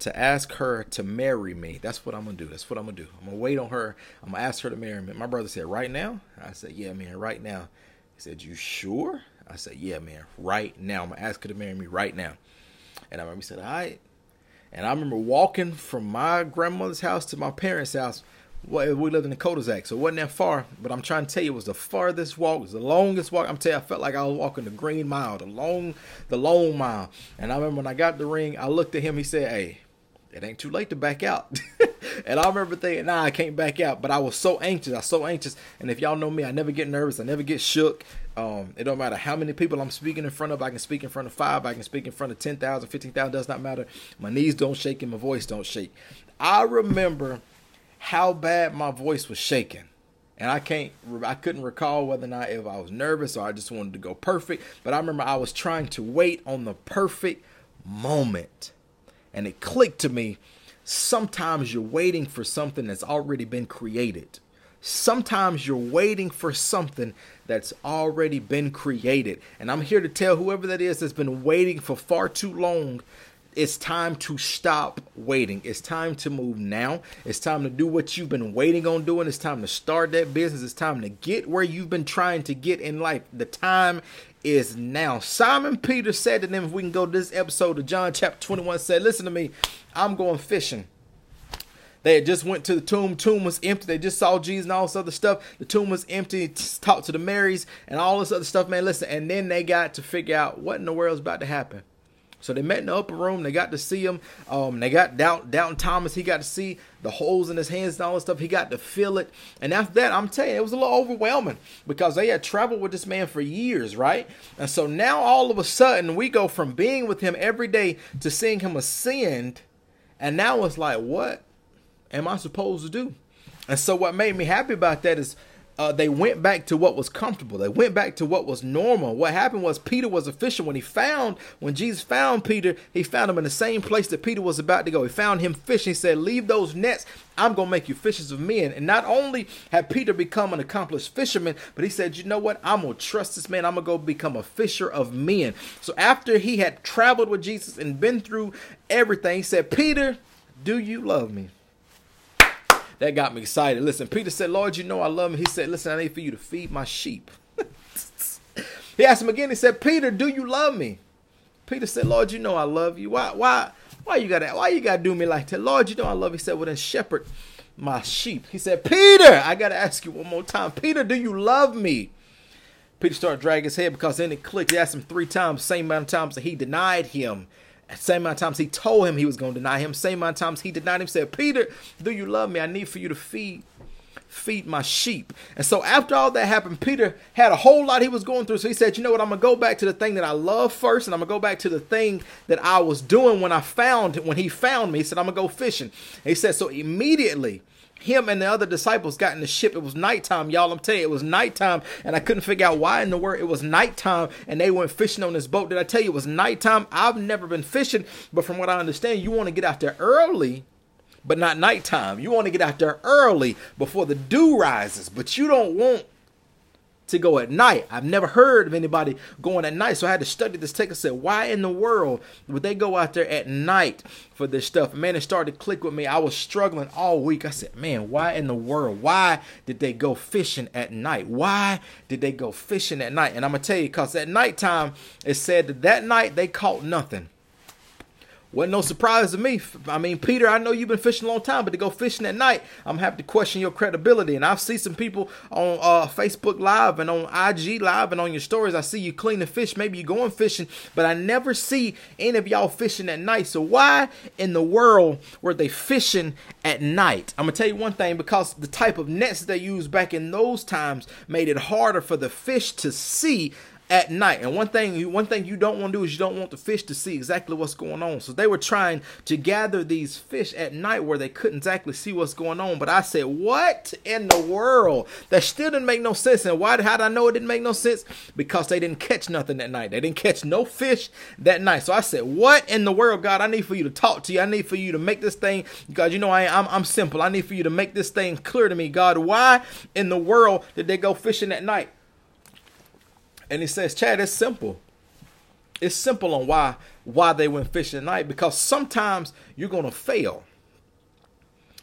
to ask her to marry me. That's what I'm gonna do. That's what I'm gonna do. I'm gonna wait on her. I'm gonna ask her to marry me. My brother said, "Right now?" I said, "Yeah, man, right now." He said, "You sure?" I said, "Yeah, man, right now. I'm gonna ask her to marry me right now." And I remember he said, "All right." And I remember walking from my grandmother's house to my parents' house. Well, we lived in the cul-de-sac, so it wasn't that far. But I'm trying to tell you, it was the farthest walk, it was the longest walk. I'm telling you, I felt like I was walking the green mile, the long, the long mile. And I remember when I got the ring, I looked at him. He said, "Hey, it ain't too late to back out." and I remember thinking, "Nah, I can't back out." But I was so anxious. I was so anxious. And if y'all know me, I never get nervous. I never get shook. Um, it don't matter how many people I'm speaking in front of. I can speak in front of five. I can speak in front of 10,000, 15,000. Does not matter. My knees don't shake and my voice don't shake. I remember how bad my voice was shaking. And I can't, I couldn't recall whether or not if I was nervous or I just wanted to go perfect. But I remember I was trying to wait on the perfect moment. And it clicked to me sometimes you're waiting for something that's already been created. Sometimes you're waiting for something that's already been created. And I'm here to tell whoever that is that's been waiting for far too long it's time to stop waiting. It's time to move now. It's time to do what you've been waiting on doing. It's time to start that business. It's time to get where you've been trying to get in life. The time is now. Simon Peter said to them, if we can go to this episode of John chapter 21, said, Listen to me, I'm going fishing. They had just went to the tomb. Tomb was empty. They just saw Jesus and all this other stuff. The tomb was empty. Talked to the Marys and all this other stuff, man. Listen, and then they got to figure out what in the world is about to happen. So they met in the upper room. They got to see him. Um, they got down Doubting Thomas. He got to see the holes in his hands and all this stuff. He got to feel it. And after that, I'm telling you, it was a little overwhelming because they had traveled with this man for years, right? And so now all of a sudden we go from being with him every day to seeing him ascend. And now it's like, what am I supposed to do? And so what made me happy about that is uh, they went back to what was comfortable. They went back to what was normal. What happened was Peter was a fisher. When he found, when Jesus found Peter, he found him in the same place that Peter was about to go. He found him fishing. He said, Leave those nets. I'm going to make you fishers of men. And not only had Peter become an accomplished fisherman, but he said, You know what? I'm going to trust this man. I'm going to go become a fisher of men. So after he had traveled with Jesus and been through everything, he said, Peter, do you love me? That got me excited. Listen, Peter said, Lord, you know I love him. He said, Listen, I need for you to feed my sheep. he asked him again, he said, Peter, do you love me? Peter said, Lord, you know I love you. Why why why you gotta why you gotta do me like that? Lord, you know I love you. He said, Well then shepherd my sheep. He said, Peter, I gotta ask you one more time. Peter, do you love me? Peter started dragging his head because then it clicked. He asked him three times, same amount of times that he denied him. Same amount of times he told him he was going to deny him. Same amount of times he denied him. Said, Peter, do you love me? I need for you to feed feed my sheep. And so after all that happened, Peter had a whole lot he was going through. So he said, you know what? I'm going to go back to the thing that I love first. And I'm going to go back to the thing that I was doing when I found, when he found me. He said, I'm going to go fishing. And he said, so immediately him and the other disciples got in the ship. It was nighttime, y'all. I'm telling you, it was nighttime, and I couldn't figure out why in the world it was nighttime and they went fishing on this boat. Did I tell you it was nighttime? I've never been fishing, but from what I understand, you want to get out there early but not nighttime. You want to get out there early before the dew rises, but you don't want to go at night. I've never heard of anybody going at night, so I had to study this text. I said, why in the world would they go out there at night for this stuff? Man, it started to click with me. I was struggling all week. I said, man, why in the world? Why did they go fishing at night? Why did they go fishing at night? And I'm gonna tell you, cause at nighttime it said that that night they caught nothing. Wasn't no surprise to me. I mean, Peter, I know you've been fishing a long time, but to go fishing at night, I'm happy to question your credibility. And I've seen some people on uh, Facebook Live and on IG Live and on your stories. I see you cleaning fish. Maybe you're going fishing, but I never see any of y'all fishing at night. So why in the world were they fishing at night? I'm gonna tell you one thing because the type of nets they used back in those times made it harder for the fish to see at night. And one thing, one thing you don't want to do is you don't want the fish to see exactly what's going on. So they were trying to gather these fish at night where they couldn't exactly see what's going on. But I said, what in the world? That still didn't make no sense. And why? How did I know it didn't make no sense? Because they didn't catch nothing that night. They didn't catch no fish that night. So I said, what in the world, God? I need for you to talk to you. I need for you to make this thing, God. You know I I'm, I'm simple. I need for you to make this thing clear to me, God. Why in the world did they go fishing at night? And he says, Chad, it's simple. It's simple on why why they went fishing at night because sometimes you're to fail.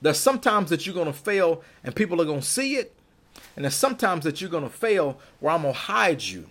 There's sometimes that you're to fail and people are to see it. And there's sometimes that you're to fail where I'm to hide you.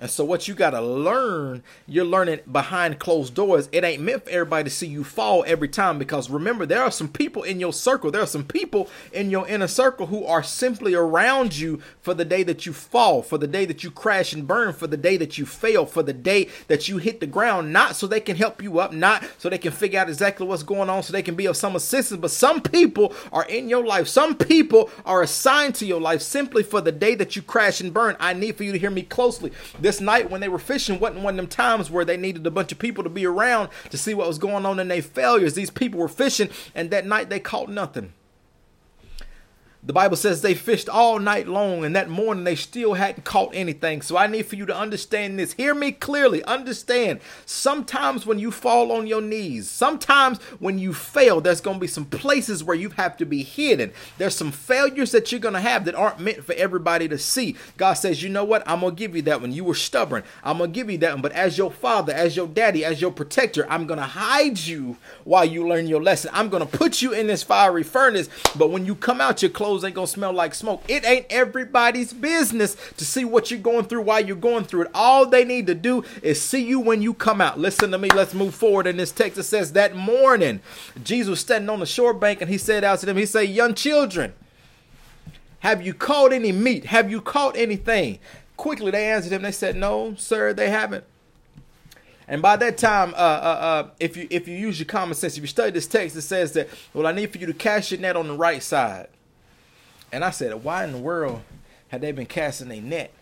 And so, what you got to learn, you're learning behind closed doors. It ain't meant for everybody to see you fall every time because remember, there are some people in your circle, there are some people in your inner circle who are simply around you for the day that you fall, for the day that you crash and burn, for the day that you fail, for the day that you hit the ground, not so they can help you up, not so they can figure out exactly what's going on, so they can be of some assistance. But some people are in your life, some people are assigned to your life simply for the day that you crash and burn. I need for you to hear me closely this night when they were fishing wasn't one of them times where they needed a bunch of people to be around to see what was going on in their failures. These people were fishing, and that night they caught nothing. The Bible says they fished all night long, and that morning they still hadn't caught anything. So I need for you to understand this. Hear me clearly. Understand. Sometimes when you fall on your knees, sometimes when you fail, there's going to be some places where you have to be hidden. There's some failures that you're going to have that aren't meant for everybody to see. God says, you know what? I'm going to give you that one. You were stubborn. I'm going to give you that one. But as your father, as your daddy, as your protector, I'm going to hide you while you learn your lesson. I'm going to put you in this fiery furnace. But when you come out, your clothes clothes ain't gonna smell like smoke. It ain't everybody's business to see what you're going through while you're going through it. All they need to do is see you when you come out. Listen to me. Let's move forward And this text. It says that morning, Jesus was standing on the shore bank and he said out to them, He said, Young children, have you caught any meat? Have you caught anything? Quickly they answered him. They said, No, sir, they haven't. And by that time, uh, uh, uh, if you if you use your common sense, if you study this text, it says that well, I need for you to cast your net on the right side. And I said, why in the world had they been casting a net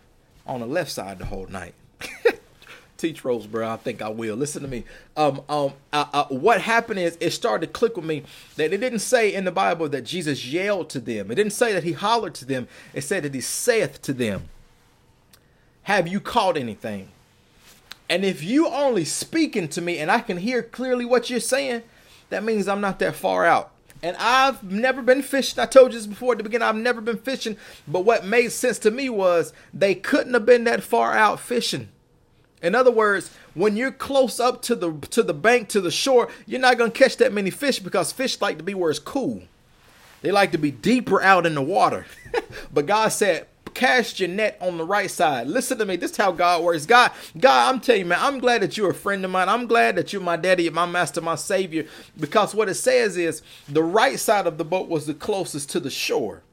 on the left side the whole night? Teach Roseboro, I think I will. Listen to me. Um, um, uh, uh, what happened is it started to click with me that it didn't say in the Bible that Jesus yelled to them. It didn't say that he hollered to them. It said that he saith to them, Have you caught anything? And if you only speaking to me and I can hear clearly what you're saying, that means I'm not that far out. And I've never been fishing. I told you this before at the beginning. I've never been fishing. But what made sense to me was they couldn't have been that far out fishing. In other words, when you're close up to the to the bank to the shore, you're not gonna catch that many fish because fish like to be where it's cool. They like to be deeper out in the water. but God said, cast your net on the right side. Listen to me. This is how God works. God, God, I'm telling you, man, I'm glad that you're a friend of mine. I'm glad that you're my daddy, my master, my savior. Because what it says is the right side of the boat was the closest to the shore.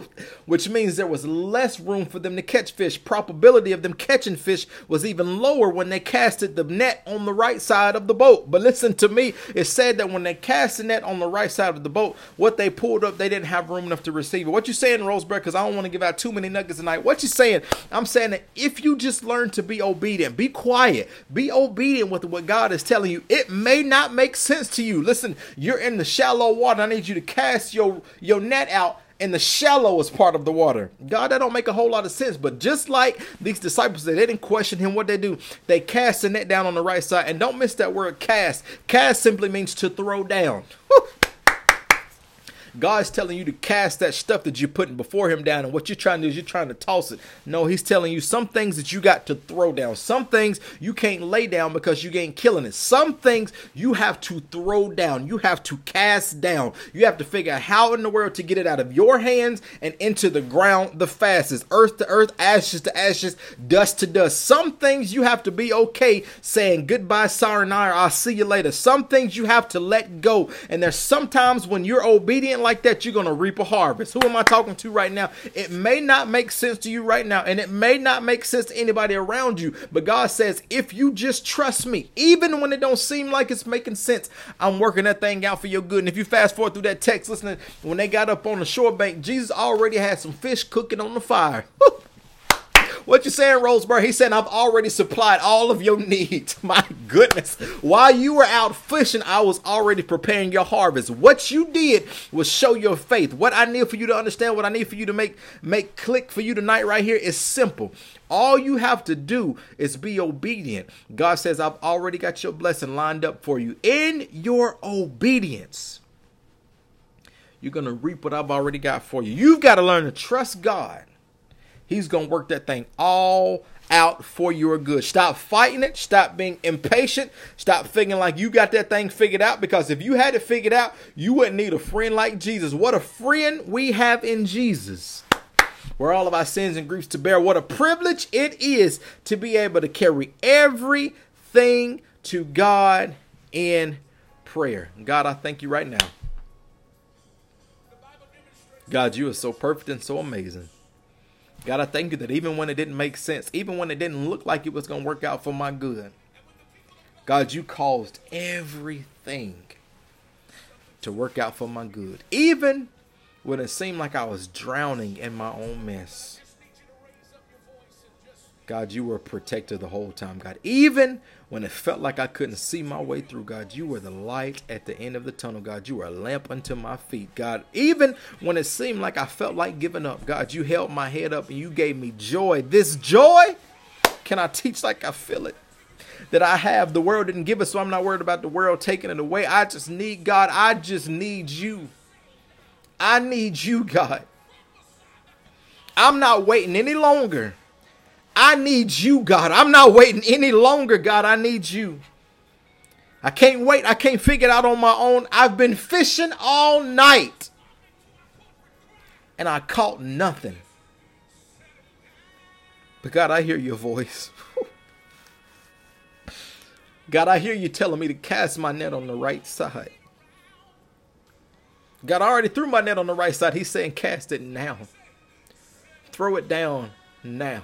which means there was less room for them to catch fish. Probability of them catching fish was even lower when they casted the net on the right side of the boat. But listen to me, it said that when they cast the net on the right side of the boat, what they pulled up, they didn't have room enough to receive it. What you saying, Roseberry? Because I don't want to give out too many nuggets tonight. What you saying? I'm saying that if you just learn to be obedient, be quiet, be obedient with what God is telling you. It may not make sense to you. Listen, you're in the shallow water. I need you to cast your your net out in the shallowest part of the water. God, that don't make a whole lot of sense. But just like these disciples, they didn't question him. What they do, they cast the net down on the right side. And don't miss that word cast. Cast simply means to throw down. God's telling you to cast that stuff that you're putting before Him down, and what you're trying to do is you're trying to toss it. No, He's telling you some things that you got to throw down. Some things you can't lay down because you ain't killing it. Some things you have to throw down. You have to cast down. You have to figure out how in the world to get it out of your hands and into the ground the fastest. Earth to earth, ashes to ashes, dust to dust. Some things you have to be okay saying goodbye, sorry, I'll see you later. Some things you have to let go. And there's sometimes when you're obedient like that, you're going to reap a harvest. Who am I talking to right now? It may not make sense to you right now, and it may not make sense to anybody around you, but God says, if you just trust me, even when it don't seem like it's making sense, I'm working that thing out for your good. And if you fast forward through that text, listening, when they got up on the shore bank, Jesus already had some fish cooking on the fire. What you saying, Roseburg? He said, I've already supplied all of your needs. My goodness. While you were out fishing, I was already preparing your harvest. What you did was show your faith. What I need for you to understand, what I need for you to make make click for you tonight right here is simple. All you have to do is be obedient. God says, I've already got your blessing lined up for you. In your obedience, you're going to reap what I've already got for you. You've got to learn to trust God He's going to work that thing all out for your good. Stop fighting it. Stop being impatient. Stop thinking like you got that thing figured out because if you had it figured out, you wouldn't need a friend like Jesus. What a friend we have in Jesus. Where all of our sins and griefs to bear. What a privilege it is to be able to carry everything to God in prayer. God, I thank you right now. God, you are so perfect and so amazing. God, I thank you that even when it didn't make sense, even when it didn't look like it was going to work out for my good, God, you caused everything to work out for my good. Even when it seemed like I was drowning in my own mess. God, you were a protector the whole time, God. Even when it felt like I couldn't see my way through, God, you were the light at the end of the tunnel, God. You were a lamp unto my feet, God. Even when it seemed like I felt like giving up, God, you held my head up and you gave me joy. This joy, can I teach like I feel it? That I have, the world didn't give it, so I'm not worried about the world taking it away. I just need God. I just need you. I need you, God. I'm not waiting any longer I need you, God. I'm not waiting any longer, God. I need you. I can't wait. I can't figure it out on my own. I've been fishing all night and I caught nothing. But God, I hear your voice. God, I hear you telling me to cast my net on the right side. God, I already threw my net on the right side. He's saying, cast it now. Throw it down now.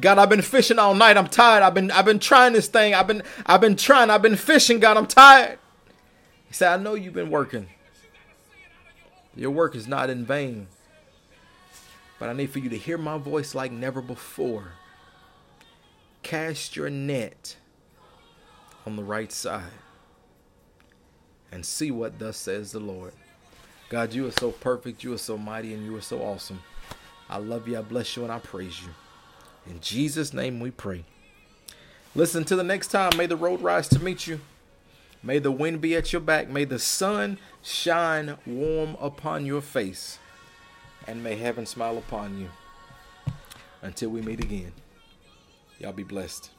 God, I've been fishing all night. I'm tired. I've been I've been trying this thing. I've been I've been trying. I've been fishing, God. I'm tired. He said, I know you've been working. Your work is not in vain. But I need for you to hear my voice like never before. Cast your net on the right side and see what thus says the Lord. God, you are so perfect, you are so mighty, and you are so awesome. I love you, I bless you, and I praise you. In Jesus' name we pray. Listen to the next time. May the road rise to meet you. May the wind be at your back. May the sun shine warm upon your face. And may heaven smile upon you. Until we meet again. Y'all be blessed.